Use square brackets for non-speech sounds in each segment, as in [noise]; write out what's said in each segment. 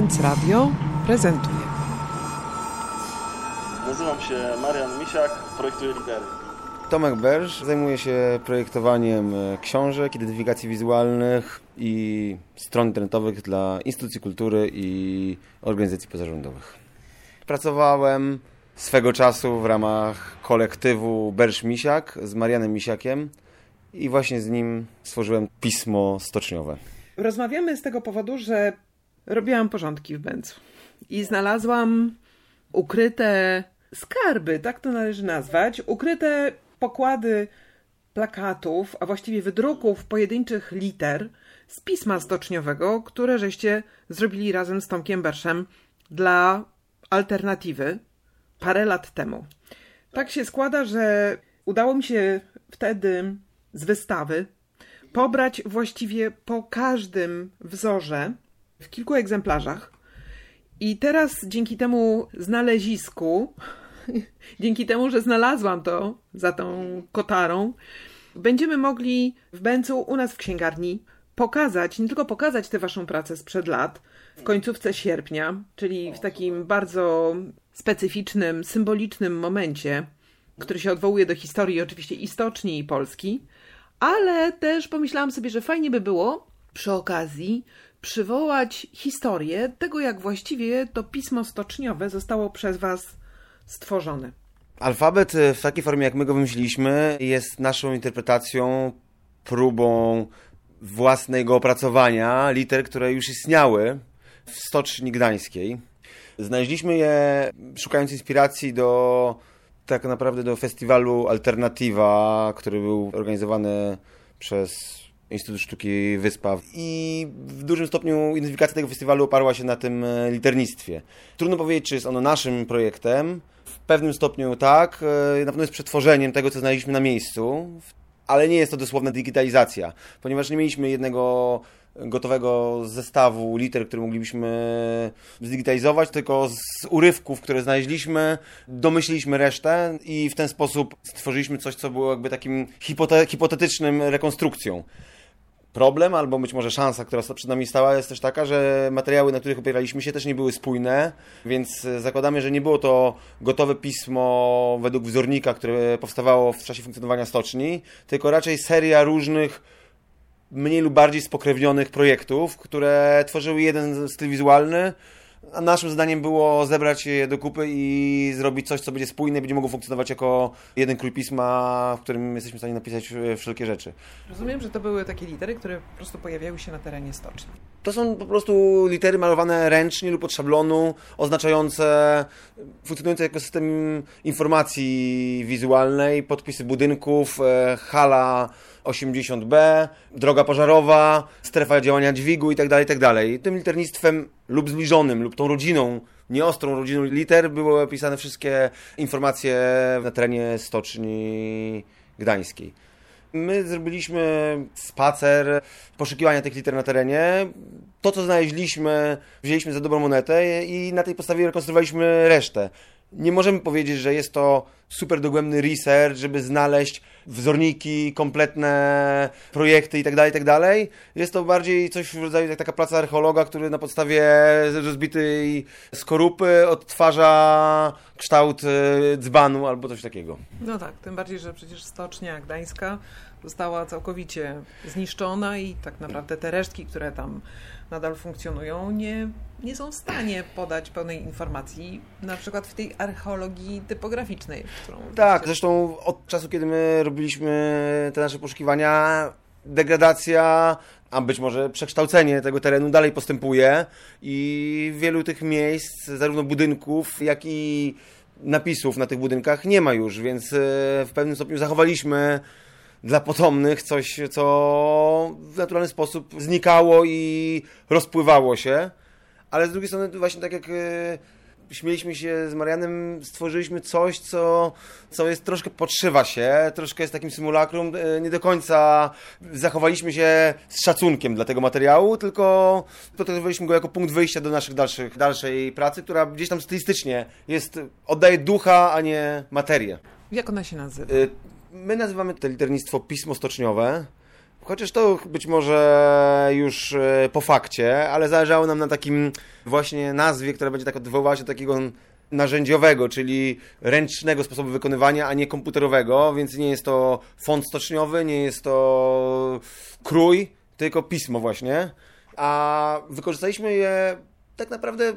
Benz Radio prezentuje. Nazywam się Marian Misiak, projektuję litery. Tomek Berż zajmuje się projektowaniem e, książek, identyfikacji wizualnych i stron internetowych dla instytucji kultury i organizacji pozarządowych. Pracowałem swego czasu w ramach kolektywu Berż Misiak z Marianem Misiakiem i właśnie z nim stworzyłem pismo stoczniowe. Rozmawiamy z tego powodu, że robiłam porządki w Bęcu i znalazłam ukryte skarby, tak to należy nazwać, ukryte pokłady plakatów, a właściwie wydruków pojedynczych liter z pisma stoczniowego, które żeście zrobili razem z Tomkiem Berszem dla alternatywy parę lat temu. Tak się składa, że udało mi się wtedy z wystawy pobrać właściwie po każdym wzorze w kilku egzemplarzach. I teraz dzięki temu znalezisku, [laughs] dzięki temu, że znalazłam to za tą kotarą, będziemy mogli w Bęcu u nas w księgarni pokazać, nie tylko pokazać tę waszą pracę sprzed lat, w końcówce sierpnia, czyli w takim bardzo specyficznym, symbolicznym momencie, który się odwołuje do historii oczywiście i stoczni i Polski, ale też pomyślałam sobie, że fajnie by było przy okazji przywołać historię tego, jak właściwie to pismo stoczniowe zostało przez Was stworzone. Alfabet e, w takiej formie, jak my go wymyśliliśmy, jest naszą interpretacją, próbą własnego opracowania liter, które już istniały w Stoczni Gdańskiej. Znaleźliśmy je szukając inspiracji do tak naprawdę do festiwalu Alternatywa, który był organizowany przez Instytut Sztuki Wyspa. I w dużym stopniu identyfikacja tego festiwalu oparła się na tym e, liternictwie. Trudno powiedzieć, czy jest ono naszym projektem. W pewnym stopniu tak. E, na pewno jest przetworzeniem tego, co znaleźliśmy na miejscu. Ale nie jest to dosłowna digitalizacja, ponieważ nie mieliśmy jednego gotowego zestawu liter, który moglibyśmy zdigitalizować, tylko z urywków, które znaleźliśmy, domyśliliśmy resztę i w ten sposób stworzyliśmy coś, co było jakby takim hipote hipotetycznym rekonstrukcją. Problem, albo być może szansa, która przed nami stała, jest też taka, że materiały, na których opieraliśmy się, też nie były spójne, więc zakładamy, że nie było to gotowe pismo według wzornika, które powstawało w czasie funkcjonowania stoczni, tylko raczej seria różnych mniej lub bardziej spokrewnionych projektów, które tworzyły jeden styl wizualny, naszym zadaniem było zebrać je do kupy i zrobić coś, co będzie spójne będzie mogło funkcjonować jako jeden krój pisma, w którym jesteśmy w stanie napisać wszelkie rzeczy. Rozumiem, że to były takie litery, które po prostu pojawiały się na terenie stoczni. To są po prostu litery malowane ręcznie lub od szablonu, oznaczające, funkcjonujące jako system informacji wizualnej, podpisy budynków, e, hala 80B, droga pożarowa, strefa działania dźwigu itd., tak itd. Tak Tym liternictwem lub zbliżonym, lub tą rodziną, nieostrą rodziną liter były opisane wszystkie informacje na terenie Stoczni Gdańskiej. My zrobiliśmy spacer, poszukiwania tych liter na terenie. To, co znaleźliśmy, wzięliśmy za dobrą monetę i na tej podstawie rekonstruowaliśmy resztę. Nie możemy powiedzieć, że jest to super dogłębny research, żeby znaleźć wzorniki, kompletne projekty itd., tak itd. Tak jest to bardziej coś w rodzaju jak taka praca archeologa, który na podstawie rozbitej skorupy odtwarza kształt e, dzbanu albo coś takiego. No tak, tym bardziej, że przecież Stocznia Gdańska została całkowicie zniszczona i tak naprawdę te resztki, które tam nadal funkcjonują, nie, nie są w stanie podać pełnej informacji, na przykład w tej archeologii typograficznej. Którą tak, zresztą od czasu, kiedy my robiliśmy te nasze poszukiwania, degradacja, a być może przekształcenie tego terenu dalej postępuje i wielu tych miejsc, zarówno budynków, jak i napisów na tych budynkach nie ma już, więc e, w pewnym stopniu zachowaliśmy dla potomnych coś, co w naturalny sposób znikało i rozpływało się. Ale z drugiej strony, właśnie tak jak e, śmieliśmy się z Marianem, stworzyliśmy coś, co, co jest troszkę podszywa się, troszkę jest takim symulakrum. E, nie do końca zachowaliśmy się z szacunkiem dla tego materiału, tylko potraktowaliśmy go jako punkt wyjścia do naszych dalszych, dalszej pracy, która gdzieś tam stylistycznie jest, oddaje ducha, a nie materię. Jak ona się nazywa? E, My nazywamy to liternictwo pismo stoczniowe. Chociaż to być może już e, po fakcie, ale zależało nam na takim właśnie nazwie, która będzie tak odwoływała się do takiego narzędziowego, czyli ręcznego sposobu wykonywania, a nie komputerowego, więc nie jest to font stoczniowy, nie jest to krój, tylko pismo właśnie. A wykorzystaliśmy je tak naprawdę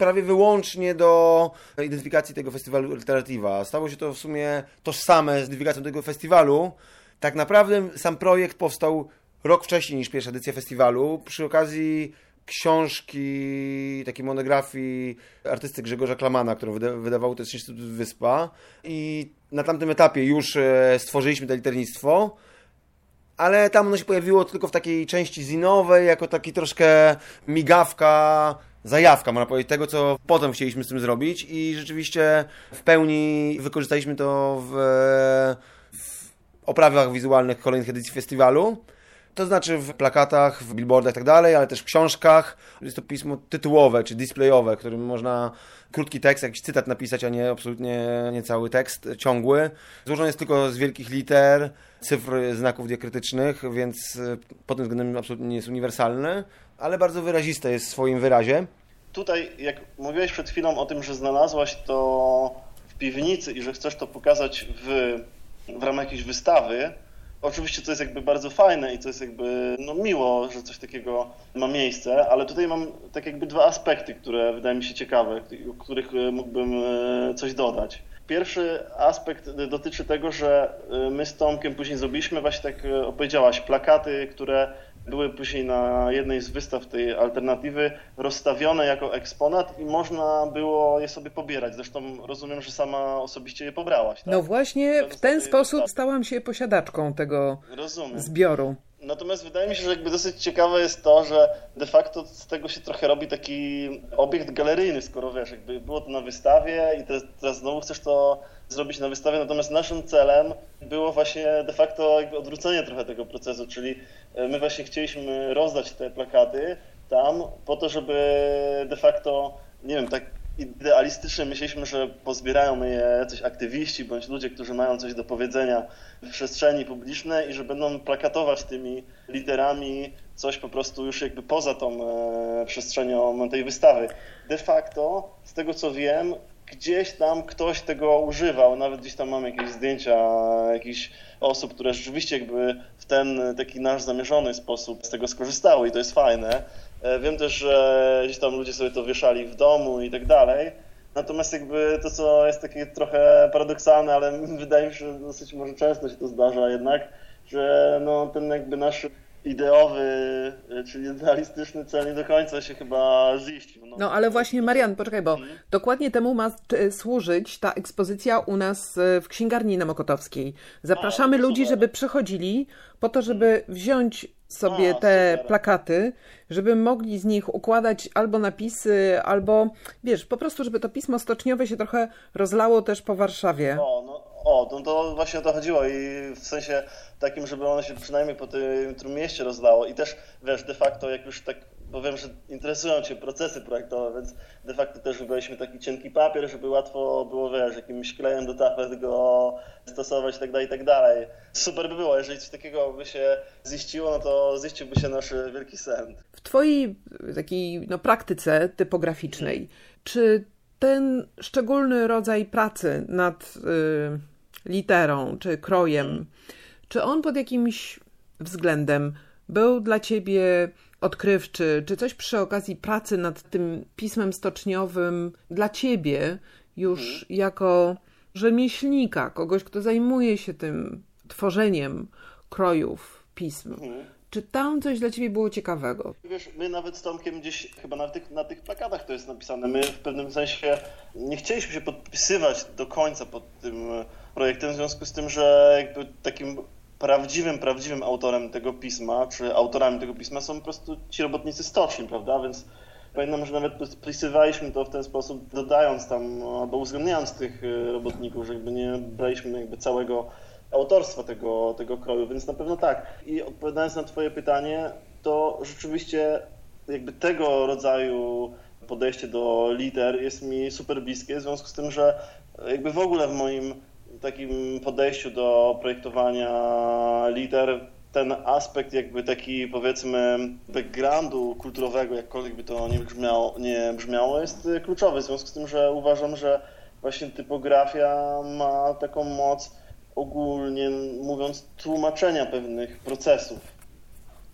prawie wyłącznie do identyfikacji tego festiwalu Alternativa. Stało się to w sumie tożsame z identyfikacją tego festiwalu. Tak naprawdę sam projekt powstał rok wcześniej niż pierwsza edycja festiwalu. Przy okazji książki, takiej monografii artysty Grzegorza Klamana, którą wyda wydawał też Instytut Wyspa. I na tamtym etapie już e, stworzyliśmy to liternictwo, ale tam ono się pojawiło tylko w takiej części zinowej, jako taki troszkę migawka, zajawka, można powiedzieć, tego, co potem chcieliśmy z tym zrobić i rzeczywiście w pełni wykorzystaliśmy to w, w oprawach wizualnych kolejnych edycji festiwalu. To znaczy w plakatach, w billboardach i tak dalej, ale też w książkach. Jest to pismo tytułowe czy displayowe, którym można krótki tekst, jakiś cytat napisać, a nie absolutnie nie cały tekst, ciągły. Złożony jest tylko z wielkich liter, cyfr, znaków diakrytycznych, więc pod tym względem absolutnie nie jest uniwersalny, ale bardzo wyraziste jest w swoim wyrazie. Tutaj, jak mówiłeś przed chwilą o tym, że znalazłaś to w piwnicy i że chcesz to pokazać w, w ramach jakiejś wystawy, Oczywiście to jest jakby bardzo fajne i to jest jakby no, miło, że coś takiego ma miejsce, ale tutaj mam tak jakby dwa aspekty, które wydają mi się ciekawe, o których e, mógłbym e, coś dodać. Pierwszy aspekt dotyczy tego, że e, my z Tomkiem później zrobiliśmy, właśnie tak opowiedziałaś, plakaty, które były później na jednej z wystaw tej alternatywy rozstawione jako eksponat i można było je sobie pobierać. Zresztą rozumiem, że sama osobiście je pobrałaś. Tak? No właśnie w ten sposób stałam się posiadaczką tego rozumiem. zbioru. Natomiast wydaje mi się, że jakby dosyć ciekawe jest to, że de facto z tego się trochę robi taki obiekt galeryjny, skoro wiesz, jakby było to na wystawie i teraz, teraz znowu chcesz to zrobić na wystawie, natomiast naszym celem było właśnie de facto jakby odwrócenie trochę tego procesu, czyli e, my właśnie chcieliśmy rozdać te plakaty tam po to, żeby de facto, nie wiem, tak idealistycznie myśleliśmy, że pozbierają je jacyś aktywiści bądź ludzie, którzy mają coś do powiedzenia w przestrzeni publicznej i że będą plakatować tymi literami coś po prostu już jakby poza tą e, przestrzenią tej wystawy. De facto, z tego co wiem, gdzieś tam ktoś tego używał, nawet gdzieś tam mam jakieś zdjęcia jakichś osób, które rzeczywiście jakby w ten taki nasz zamierzony sposób z tego skorzystały i to jest fajne. E, wiem też, że gdzieś tam ludzie sobie to wieszali w domu i tak dalej. Natomiast jakby to, co jest takie trochę paradoksalne, ale wydaje mi się, że dosyć może często się to zdarza jednak, że no, ten jakby nasz ideowy, e, czyli idealistyczny cel nie do końca się chyba ziścił. No, no ale właśnie Marian, poczekaj, bo mhm. dokładnie temu ma służyć ta ekspozycja u nas e, w księgarni na Mokotowskiej. Zapraszamy A, ludzi, żeby przychodzili po to, żeby wziąć sobie te super. plakaty, żeby mogli z nich układać albo napisy, albo wiesz, po prostu, żeby to pismo stoczniowe się trochę rozlało też po Warszawie. O, no, o, no to właśnie o to chodziło i w sensie takim, żeby ono się przynajmniej po tym mieście rozlało i też, wiesz, de facto jak już tak bo wiem, że interesują Cię procesy projektowe, więc de facto też wybraliśmy taki cienki papier, żeby łatwo było, wiesz, jakimś klejem do tapet go stosować i tak dalej, i tak. Super by było, jeżeli coś takiego by się ziściło, no to ziściłby się nasz wielki sen. W Twojej takiej no, praktyce typograficznej, czy ten szczególny rodzaj pracy nad y, literą czy krojem, czy on pod jakimś względem był dla Ciebie odkrywczy, czy coś przy okazji pracy nad tym pismem stoczniowym dla ciebie już mhm. jako rzemieślnika, kogoś, kto zajmuje się tym tworzeniem krojów pism. Mhm. Czy tam coś dla ciebie było ciekawego? Wiesz, my nawet z Tomkiem gdzieś, chyba na tych, na tych plakatach to jest napisane, my w pewnym sensie nie chcieliśmy się podpisywać do końca pod tym projektem, w związku z tym, że jakby takim prawdziwym, prawdziwym autorem tego pisma, czy autorami tego pisma są po prostu ci robotnicy stoczni, prawda? Więc pamiętam, że nawet podpisywaliśmy to w ten sposób, dodając tam, albo uwzględniając tych y, robotników, że jakby nie braliśmy jakby całego autorstwa tego, tego kroju, więc na pewno tak. I odpowiadając na twoje pytanie, to rzeczywiście jakby tego rodzaju podejście do liter jest mi super bliskie, w związku z tym, że jakby w ogóle w moim takim podejściu do projektowania liter ten aspekt jakby taki powiedzmy backgroundu kulturowego, jakkolwiek by to nie brzmiało, nie brzmiało, jest kluczowy. W związku z tym, że uważam, że właśnie typografia ma taką moc ogólnie mówiąc tłumaczenia pewnych procesów.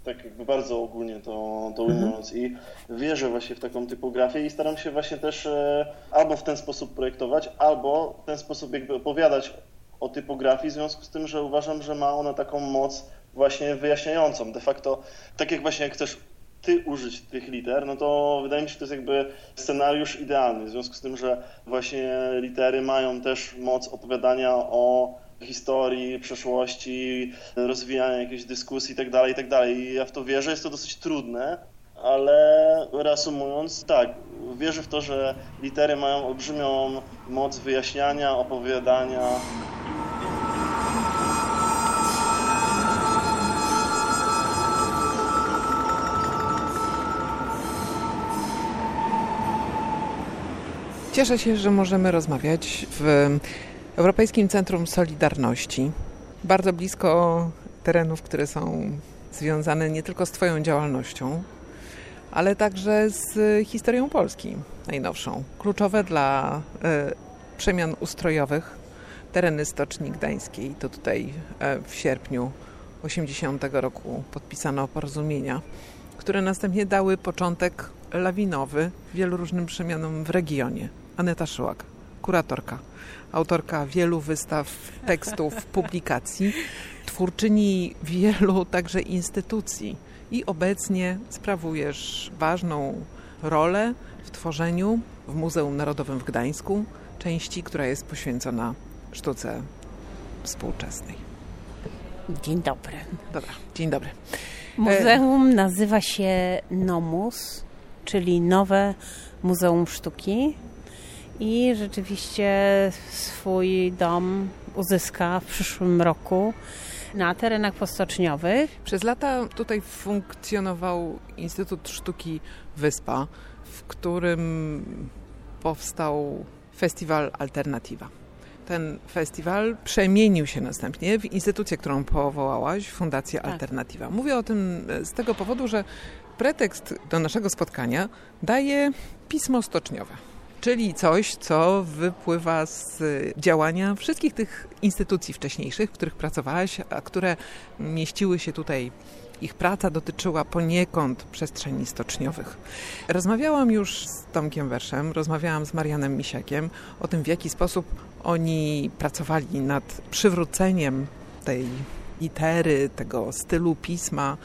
Tak jakby bardzo ogólnie to, to mhm. ujmując. I wierzę właśnie w taką typografię i staram się właśnie też e, albo w ten sposób projektować, albo w ten sposób jakby opowiadać o typografii, w związku z tym, że uważam, że ma ona taką moc właśnie wyjaśniającą. De facto, tak jak właśnie jak chcesz ty użyć tych liter, no to wydaje mi się, że to jest jakby scenariusz idealny, w związku z tym, że właśnie litery mają też moc opowiadania o historii, przeszłości, rozwijania jakiejś dyskusji itd., tak itd. I ja w to wierzę, jest to dosyć trudne, ale reasumując, tak, wierzę w to, że litery mają olbrzymią moc wyjaśniania, opowiadania Cieszę się, że możemy rozmawiać w Europejskim Centrum Solidarności, bardzo blisko terenów, które są związane nie tylko z Twoją działalnością, ale także z historią Polski najnowszą. Kluczowe dla y, przemian ustrojowych tereny Stoczni Gdańskiej. To tutaj y, w sierpniu 80 roku podpisano porozumienia, które następnie dały początek lawinowy wielu różnym przemianom w regionie. Aneta Szyłak, kuratorka, autorka wielu wystaw, tekstów, publikacji, twórczyni wielu także instytucji i obecnie sprawujesz ważną rolę w tworzeniu w Muzeum Narodowym w Gdańsku części, która jest poświęcona sztuce współczesnej. Dzień dobry. Dobra, dzień dobry. Muzeum nazywa się Nomus, czyli Nowe Muzeum Sztuki i rzeczywiście swój dom uzyska w przyszłym roku na terenach postoczniowych. Przez lata tutaj funkcjonował Instytut Sztuki Wyspa, w którym powstał festiwal Alternatywa. Ten festiwal przemienił się następnie w instytucję, którą powołałaś, Fundację tak. Alternatywa. Mówię o tym z tego powodu, że pretekst do naszego spotkania daje pismo stoczniowe czyli coś, co wypływa z działania wszystkich tych instytucji wcześniejszych, w których pracowałaś, a które mieściły się tutaj ich praca dotyczyła poniekąd przestrzeni stoczniowych. Rozmawiałam już z Tomkiem Werszem, rozmawiałam z Marianem Misiakiem o tym, w jaki sposób oni pracowali nad przywróceniem tej litery, tego stylu pisma,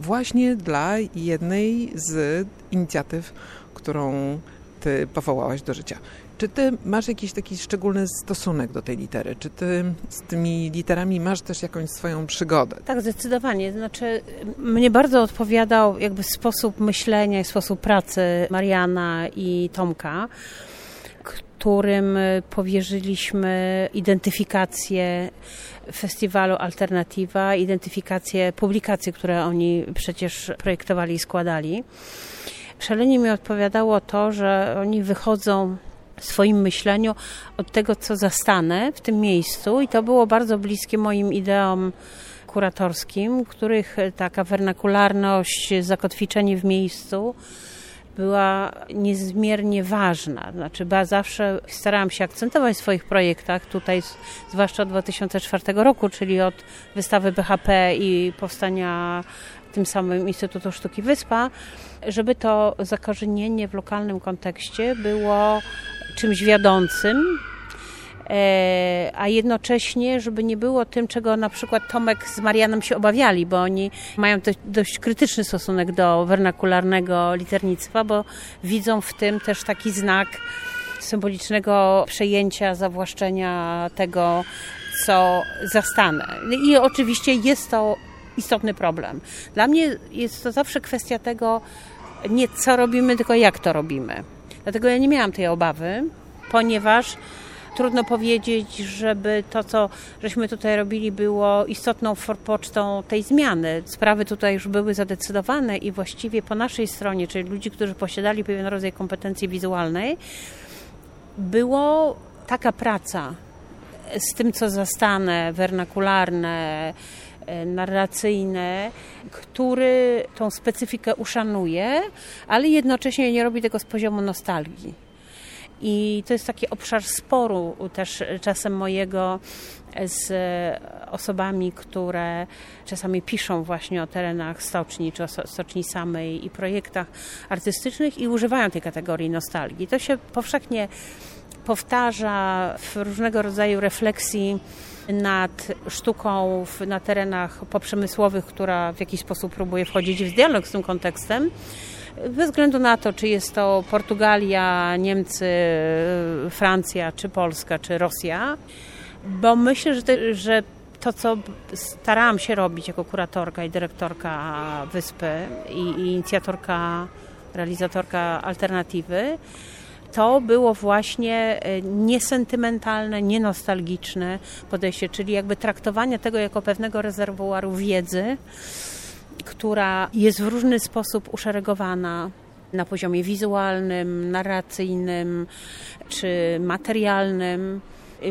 właśnie dla jednej z inicjatyw, którą ty powołałaś do życia. Czy ty masz jakiś taki szczególny stosunek do tej litery? Czy ty z tymi literami masz też jakąś swoją przygodę? Tak, zdecydowanie. Znaczy, mnie bardzo odpowiadał jakby sposób myślenia i sposób pracy Mariana i Tomka, którym powierzyliśmy identyfikację festiwalu Alternatywa, identyfikację publikacji, które oni przecież projektowali i składali. Szalenie mi odpowiadało to, że oni wychodzą w swoim myśleniu od tego, co zastanę w tym miejscu i to było bardzo bliskie moim ideom kuratorskim, których taka wernakularność, zakotwiczenie w miejscu była niezmiernie ważna. Znaczy, bo ja zawsze starałam się akcentować w swoich projektach, tutaj zwłaszcza od 2004 roku, czyli od wystawy BHP i powstania tym samym Instytutu Sztuki Wyspa, żeby to zakorzenienie w lokalnym kontekście było czymś wiodącym, e, a jednocześnie, żeby nie było tym, czego na przykład Tomek z Marianem się obawiali, bo oni mają dość, dość krytyczny stosunek do wernakularnego liternictwa, bo widzą w tym też taki znak symbolicznego przejęcia, zawłaszczenia tego, co zastanę. I oczywiście jest to istotny problem. Dla mnie jest to zawsze kwestia tego, nie co robimy, tylko jak to robimy. Dlatego ja nie miałam tej obawy, ponieważ trudno powiedzieć, żeby to, co żeśmy tutaj robili, było istotną forpocztą tej zmiany. Sprawy tutaj już były zadecydowane i właściwie po naszej stronie, czyli ludzi, którzy posiadali pewien rodzaj kompetencji wizualnej, było taka praca z tym, co zastane, wernakularne, e, narracyjne, który tą specyfikę uszanuje, ale jednocześnie nie robi tego z poziomu nostalgii. I to jest taki obszar sporu też czasem mojego z osobami, które czasami piszą właśnie o terenach stoczni, czy o stoczni samej i projektach artystycznych i używają tej kategorii nostalgii. To się powszechnie powtarza w różnego rodzaju refleksji nad sztuką na terenach poprzemysłowych, która w jakiś sposób próbuje wchodzić w dialog z tym kontekstem. Bez względu na to, czy jest to Portugalia, Niemcy, Francja, czy Polska, czy Rosja, bo myślę, że, te, że to, co starałam się robić jako kuratorka i dyrektorka wyspy i, i inicjatorka, realizatorka alternatywy, to było właśnie e, niesentymentalne, nienostalgiczne podejście, czyli jakby traktowanie tego jako pewnego rezerwuaru wiedzy, która jest w różny sposób uszeregowana na poziomie wizualnym, narracyjnym czy materialnym.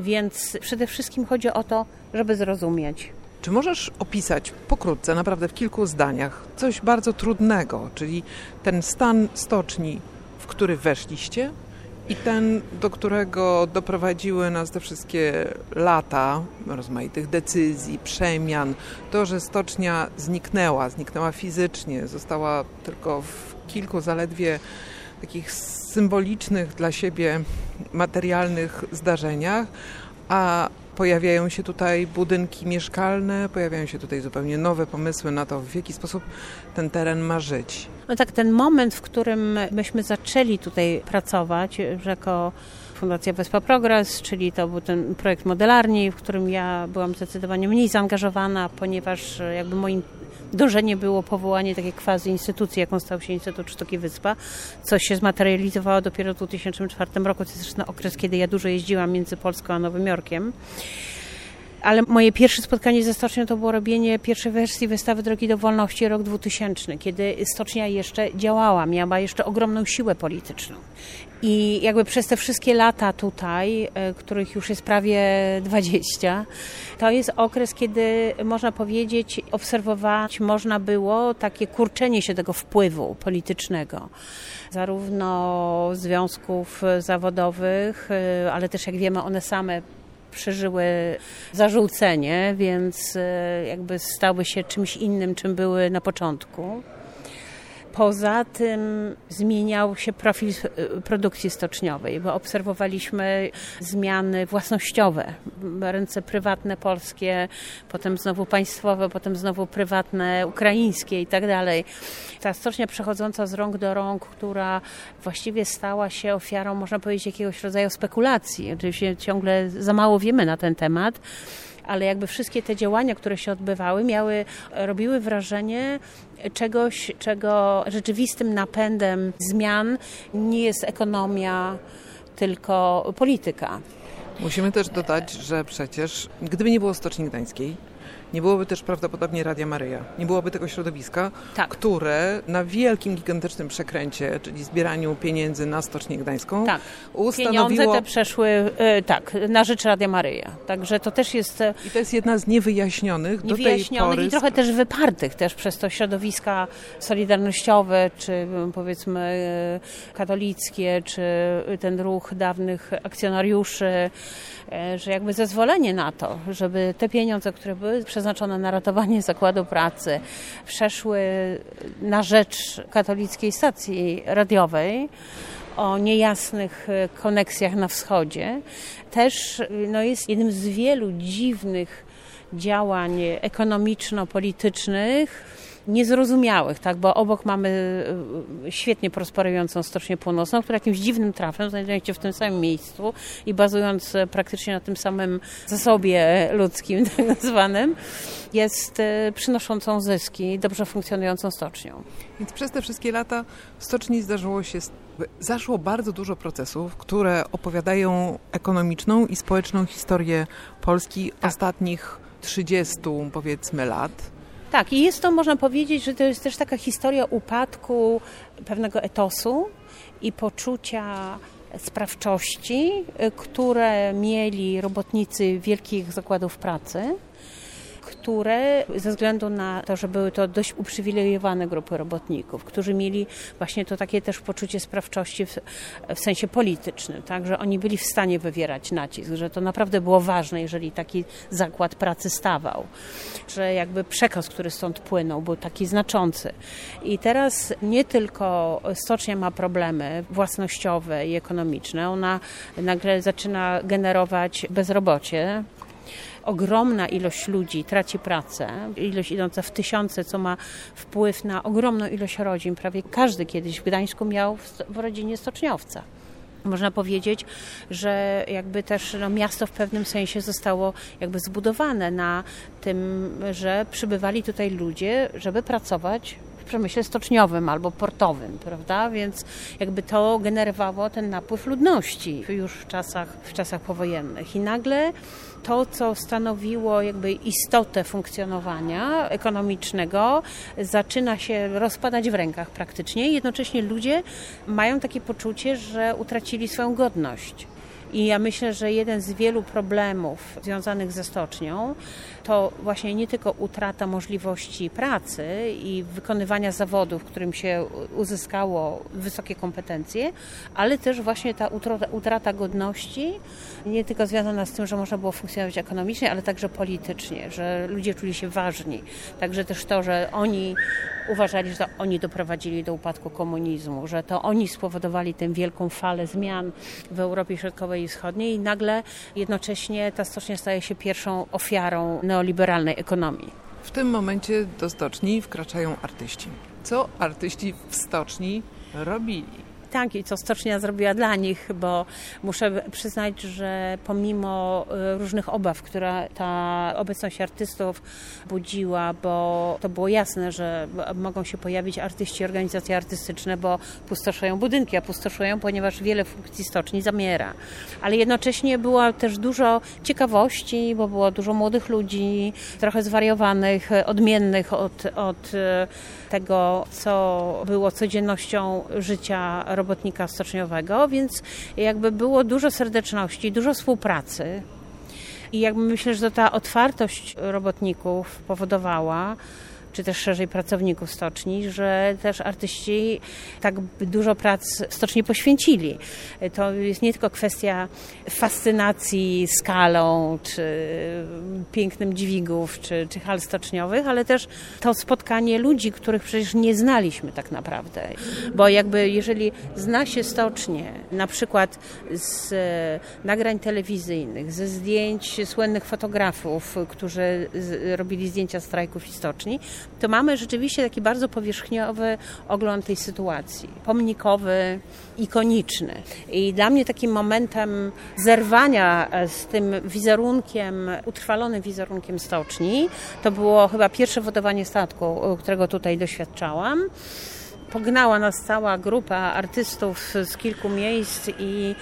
Więc przede wszystkim chodzi o to, żeby zrozumieć. Czy możesz opisać pokrótce, naprawdę w kilku zdaniach, coś bardzo trudnego, czyli ten stan stoczni, w który weszliście, i ten, do którego doprowadziły nas te wszystkie lata rozmaitych decyzji, przemian, to, że stocznia zniknęła, zniknęła fizycznie, została tylko w kilku zaledwie takich symbolicznych dla siebie materialnych zdarzeniach, a pojawiają się tutaj budynki mieszkalne, pojawiają się tutaj zupełnie nowe pomysły na to, w jaki sposób ten teren ma żyć. No tak, ten moment, w którym myśmy zaczęli tutaj pracować, że jako Fundacja Wespa Progress, czyli to był ten projekt modelarni, w którym ja byłam zdecydowanie mniej zaangażowana, ponieważ jakby moim dążenie było powołanie takiej quasi instytucji, jaką stał się Instytut Sztuki Wyspa, co się zmaterializowało dopiero w 2004 roku. To jest okres, kiedy ja dużo jeździłam między Polską a Nowym Jorkiem. Ale moje pierwsze spotkanie ze stocznią to było robienie pierwszej wersji wystawy Drogi do Wolności rok 2000, kiedy stocznia jeszcze działała, miała jeszcze ogromną siłę polityczną. I jakby przez te wszystkie lata tutaj, e, których już jest prawie 20, to jest okres, kiedy można powiedzieć, obserwować można było takie kurczenie się tego wpływu politycznego zarówno związków zawodowych, e, ale też jak wiemy one same przeżyły zarzucenie, więc e, jakby stały się czymś innym, czym były na początku. Poza tym zmieniał się profil e, produkcji stoczniowej, bo obserwowaliśmy zmiany własnościowe. Ręce prywatne polskie, potem znowu państwowe, potem znowu prywatne ukraińskie i tak dalej. Ta stocznia przechodząca z rąk do rąk, która właściwie stała się ofiarą, można powiedzieć, jakiegoś rodzaju spekulacji. Oczywiście ciągle za mało wiemy na ten temat ale jakby wszystkie te działania, które się odbywały, miały, robiły wrażenie czegoś, czego rzeczywistym napędem zmian nie jest ekonomia, tylko polityka. Musimy też dodać, że przecież gdyby nie było Stoczni Gdańskiej, nie byłoby też prawdopodobnie Radia Maryja. Nie byłoby tego środowiska, tak. które na wielkim, gigantycznym przekręcie, czyli zbieraniu pieniędzy na Stocznię Gdańską, tak. ustanowiło... Pieniądze te przeszły, yy, tak, na rzecz Radia Maryja. Także to też jest... E, I to jest jedna z niewyjaśnionych, niewyjaśnionych do tej pory... i trochę też wypartych też przez to środowiska solidarnościowe, czy powiedzmy katolickie, czy ten ruch dawnych akcjonariuszy, E, że jakby zezwolenie na to, żeby te pieniądze, które były przeznaczone na ratowanie zakładu pracy, przeszły na rzecz katolickiej stacji radiowej, o niejasnych e, koneksjach na wschodzie, też no, jest jednym z wielu dziwnych działań ekonomiczno-politycznych, niezrozumiałych, tak, bo obok mamy e, świetnie prosperującą Stocznię Północną, która jakimś dziwnym trafem znajduje się w tym samym miejscu i bazując e, praktycznie na tym samym zasobie ludzkim, [laughs] tak nazwanym, jest e, przynoszącą zyski, dobrze funkcjonującą stocznią. Więc przez te wszystkie lata w stoczni zdarzyło się Zaszło bardzo dużo procesów, które opowiadają ekonomiczną i społeczną historię Polski tak. ostatnich 30 powiedzmy lat. Tak, i jest to, można powiedzieć, że to jest też taka historia upadku pewnego etosu i poczucia sprawczości, które mieli robotnicy wielkich zakładów pracy które ze względu na to, że były to dość uprzywilejowane grupy robotników, którzy mieli właśnie to takie też poczucie sprawczości w, w sensie politycznym, tak, że oni byli w stanie wywierać nacisk, że to naprawdę było ważne, jeżeli taki zakład pracy stawał, że jakby przekaz, który stąd płynął, był taki znaczący. I teraz nie tylko stocznia ma problemy własnościowe i ekonomiczne, ona nagle zaczyna generować bezrobocie, ogromna ilość ludzi traci pracę, ilość idąca w tysiące, co ma wpływ na ogromną ilość rodzin. Prawie każdy kiedyś w Gdańsku miał w rodzinie stoczniowca. Można powiedzieć, że jakby też no, miasto w pewnym sensie zostało jakby zbudowane na tym, że przybywali tutaj ludzie, żeby pracować przemyśle stoczniowym albo portowym, prawda? Więc jakby to generowało ten napływ ludności już w czasach, w czasach powojennych. I nagle to, co stanowiło jakby istotę funkcjonowania ekonomicznego, zaczyna się rozpadać w rękach praktycznie. Jednocześnie ludzie mają takie poczucie, że utracili swoją godność. I ja myślę, że jeden z wielu problemów związanych ze stocznią to właśnie nie tylko utrata możliwości pracy i wykonywania zawodów, w którym się uzyskało wysokie kompetencje, ale też właśnie ta utrata, utrata godności, nie tylko związana z tym, że można było funkcjonować ekonomicznie, ale także politycznie, że ludzie czuli się ważni. Także też to, że oni uważali, że to oni doprowadzili do upadku komunizmu, że to oni spowodowali tę wielką falę zmian w Europie Środkowej i Wschodniej i nagle jednocześnie ta stocznia staje się pierwszą ofiarą neoliberalnej ekonomii. W tym momencie do stoczni wkraczają artyści. Co artyści w stoczni robili? Tak i co stocznia zrobiła dla nich, bo muszę przyznać, że pomimo y, różnych obaw, które ta obecność artystów budziła, bo to było jasne, że mogą się pojawić artyści, organizacje artystyczne, bo pustoszują budynki, a pustoszują, ponieważ wiele funkcji stoczni zamiera. Ale jednocześnie było też dużo ciekawości, bo było dużo młodych ludzi, trochę zwariowanych, odmiennych od, od y, tego, co było codziennością życia robotnika stoczniowego, więc jakby było dużo serdeczności, dużo współpracy. I jakby myślę, że ta otwartość robotników powodowała, czy też szerzej pracowników stoczni, że też artyści tak dużo prac stoczni poświęcili. To jest nie tylko kwestia fascynacji skalą, czy pięknym dźwigów, czy, czy hal stoczniowych, ale też to spotkanie ludzi, których przecież nie znaliśmy tak naprawdę. Bo jakby jeżeli zna się stocznie, na przykład z nagrań telewizyjnych, ze zdjęć słynnych fotografów, którzy robili zdjęcia strajków i stoczni, to mamy rzeczywiście taki bardzo powierzchniowy ogląd tej sytuacji. Pomnikowy, ikoniczny. I dla mnie takim momentem zerwania z tym wizerunkiem, utrwalonym wizerunkiem stoczni, to było chyba pierwsze wodowanie statku, którego tutaj doświadczałam pognała nas cała grupa artystów z kilku miejsc i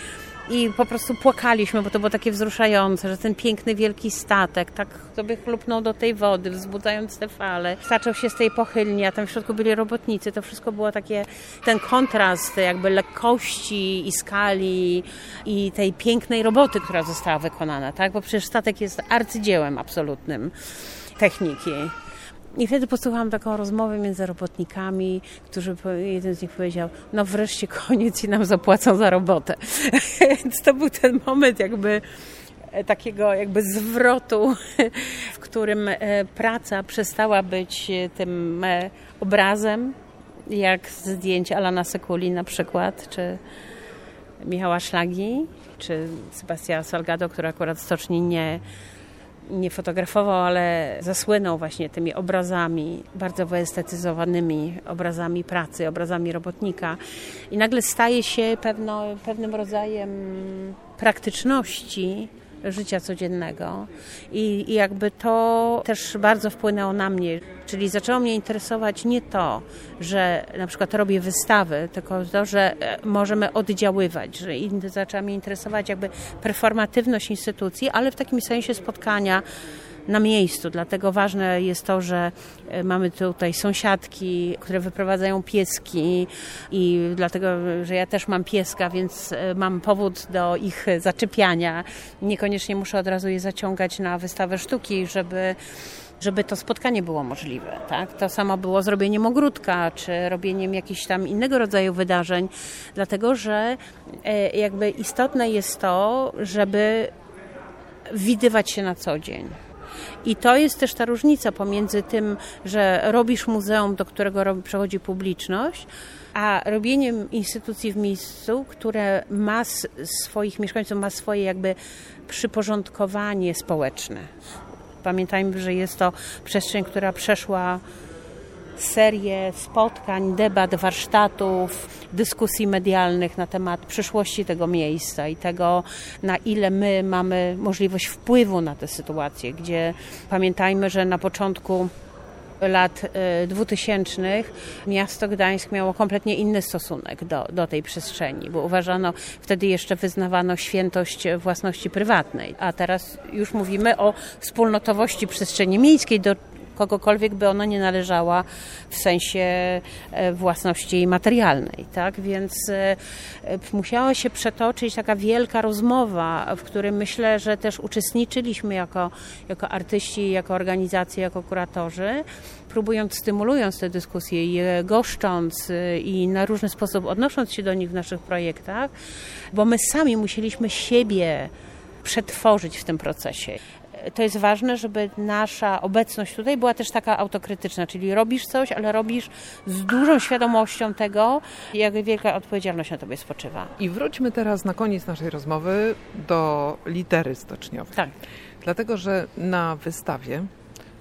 i po prostu płakaliśmy, bo to było takie wzruszające, że ten piękny, wielki statek tak sobie chlupnął do tej wody, wzbudzając te fale. Zaczął się z tej pochylni, a tam w środku byli robotnicy. To wszystko było takie, ten kontrast jakby lekkości i skali i tej pięknej roboty, która została wykonana, tak? Bo przecież statek jest arcydziełem absolutnym techniki. I wtedy posłuchałam taką rozmowę między robotnikami, którzy jeden z nich powiedział, no wreszcie koniec i nam zapłacą za robotę. [laughs] Więc to był ten moment jakby e, takiego jakby zwrotu, [laughs] w którym e, praca przestała być e, tym obrazem, jak zdjęć Alana Sekuli na przykład, czy Michała Szlagi, czy Sebastiana Salgado, który akurat stoczni nie nie fotografował, ale zasłynął właśnie tymi obrazami, bardzo wyestetyzowanymi obrazami pracy, obrazami robotnika. I nagle staje się pewno, pewnym rodzajem praktyczności życia codziennego. I, I, jakby to też bardzo wpłynęło na mnie. Czyli zaczęło mnie interesować nie to, że na przykład robię wystawy, tylko to, że e, możemy oddziaływać, że zaczęła mnie interesować jakby performatywność instytucji, ale w takim sensie spotkania na miejscu. Dlatego ważne jest to, że e, mamy tutaj sąsiadki, które wyprowadzają pieski i dlatego, że ja też mam pieska, więc e, mam powód do ich zaczepiania. Niekoniecznie muszę od razu je zaciągać na wystawę sztuki, żeby żeby to spotkanie było możliwe. Tak? To samo było zrobieniem ogródka, czy robieniem jakichś tam innego rodzaju wydarzeń, dlatego że e, jakby istotne jest to, żeby widywać się na co dzień. I to jest też ta różnica pomiędzy tym, że robisz muzeum, do którego przechodzi publiczność, a robieniem instytucji w miejscu, które ma swoich mieszkańców, ma swoje jakby przyporządkowanie społeczne. Pamiętajmy, że jest to przestrzeń, która przeszła serię spotkań, debat, warsztatów, dyskusji medialnych na temat przyszłości tego miejsca i tego, na ile my mamy możliwość wpływu na tę sytuację, gdzie pamiętajmy, że na początku lat 2000 y, miasto Gdańsk miało kompletnie inny stosunek do, do tej przestrzeni, bo uważano, wtedy jeszcze wyznawano świętość własności prywatnej, a teraz już mówimy o wspólnotowości przestrzeni miejskiej, do kogokolwiek by ona nie należała w sensie e, własności materialnej, tak? Więc e, musiała się przetoczyć taka wielka rozmowa, w której myślę, że też uczestniczyliśmy jako, jako artyści, jako organizacje, jako kuratorzy, próbując, stymulując te dyskusje i goszcząc e, i na różny sposób odnosząc się do nich w naszych projektach, bo my sami musieliśmy siebie przetworzyć w tym procesie to jest ważne, żeby nasza obecność tutaj była też taka autokrytyczna, czyli robisz coś, ale robisz z dużą świadomością tego, jak wielka odpowiedzialność na tobie spoczywa. I wróćmy teraz na koniec naszej rozmowy do litery stoczniowej. Tak. Dlatego, że na wystawie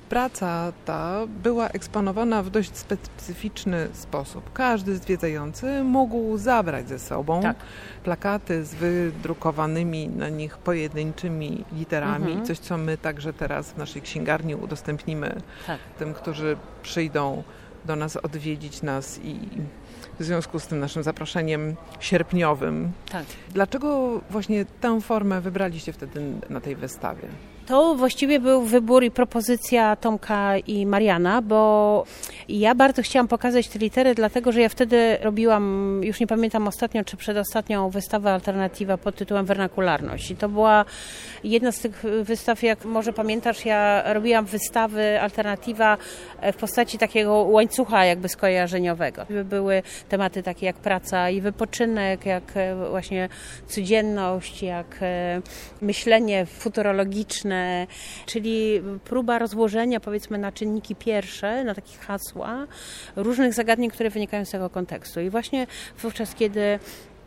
praca ta była eksponowana w dość specyficzny sposób. Każdy zwiedzający mógł zabrać ze sobą tak. plakaty z wydrukowanymi na nich pojedynczymi literami, mhm. coś co my także teraz w naszej księgarni udostępnimy tak. tym, którzy przyjdą do nas odwiedzić nas i w związku z tym naszym zaproszeniem sierpniowym. Tak. Dlaczego właśnie tę formę wybraliście wtedy na tej wystawie? To właściwie był wybór i propozycja Tomka i Mariana, bo ja bardzo chciałam pokazać te litery, dlatego że ja wtedy robiłam, już nie pamiętam ostatnio czy przedostatnią wystawę alternatywa pod tytułem Wernakularność. I to była jedna z tych wystaw, jak może pamiętasz, ja robiłam wystawy alternatywa w postaci takiego łańcucha jakby skojarzeniowego. Były tematy takie jak praca i wypoczynek, jak właśnie codzienność, jak myślenie futurologiczne, czyli próba rozłożenia powiedzmy na czynniki pierwsze, na takie hasła różnych zagadnień, które wynikają z tego kontekstu. I właśnie wówczas, kiedy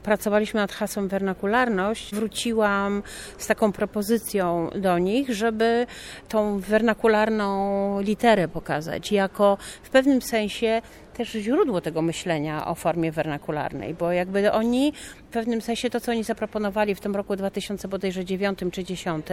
pracowaliśmy nad hasłem wernakularność, wróciłam z taką propozycją do nich, żeby tą wernakularną literę pokazać jako w pewnym sensie też źródło tego myślenia o formie wernakularnej, bo jakby oni w pewnym sensie to, co oni zaproponowali w tym roku 2009 czy 2010,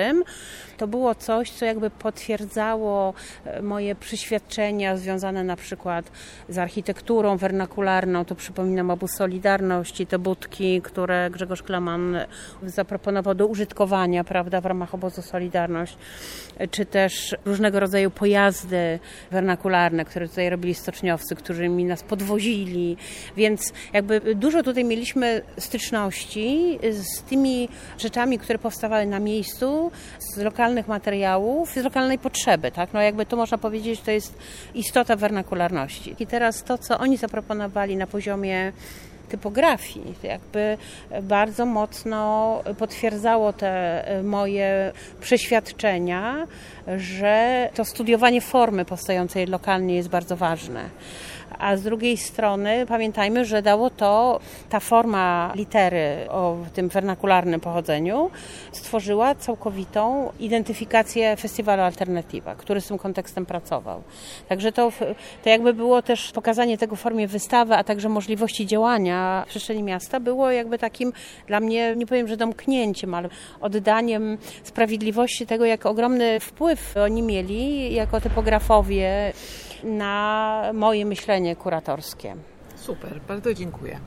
to było coś, co jakby potwierdzało e, moje przeświadczenia związane na przykład z architekturą wernakularną. To przypominam obu Solidarności, te budki, które Grzegorz Klaman zaproponował do użytkowania, prawda, w ramach obozu Solidarność, czy też różnego rodzaju pojazdy wernakularne, które tutaj robili stoczniowcy, którzy mi nas podwozili, więc jakby dużo tutaj mieliśmy styczności z tymi rzeczami, które powstawały na miejscu, z lokalnych materiałów, z lokalnej potrzeby, tak? No jakby to można powiedzieć, to jest istota wernakularności. I teraz to, co oni zaproponowali na poziomie typografii. Jakby bardzo mocno potwierdzało te moje przeświadczenia, że to studiowanie formy powstającej lokalnie jest bardzo ważne a z drugiej strony pamiętajmy, że dało to, ta forma litery o tym wernakularnym pochodzeniu stworzyła całkowitą identyfikację festiwalu Alternatywa, który z tym kontekstem pracował. Także to, to jakby było też pokazanie tego w formie wystawy, a także możliwości działania w przestrzeni miasta było jakby takim dla mnie, nie powiem, że domknięciem, ale oddaniem sprawiedliwości tego, jak ogromny wpływ oni mieli jako typografowie na moje myślenie kuratorskie. Super, bardzo dziękuję.